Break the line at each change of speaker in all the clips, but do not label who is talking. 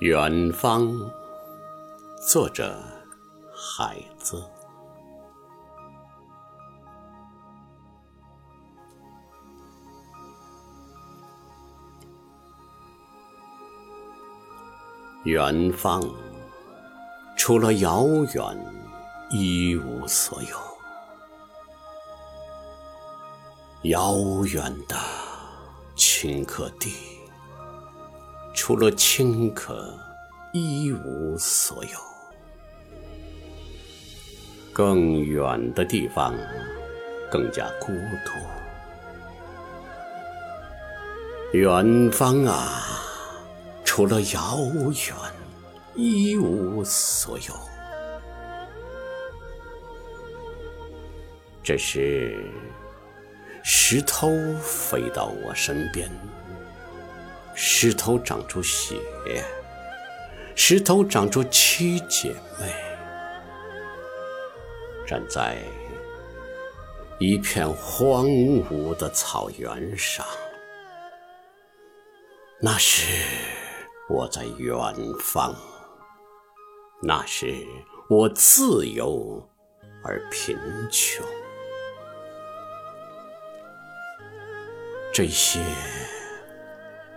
远方，作者海子。远方，除了遥远，一无所有。遥远的顷刻地，除了青稞，一无所有。更远的地方，更加孤独。远方啊！除了遥远，一无所有。这时，石头飞到我身边，石头长出血，石头长出七姐妹，站在一片荒芜的草原上。那时。我在远方，那时我自由而贫穷。这些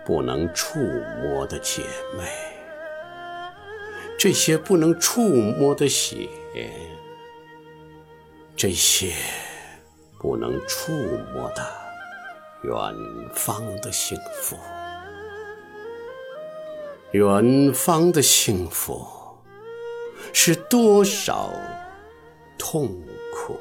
不能触摸的姐妹，这些不能触摸的血，这些不能触摸的远方的幸福。远方的幸福是多少痛苦？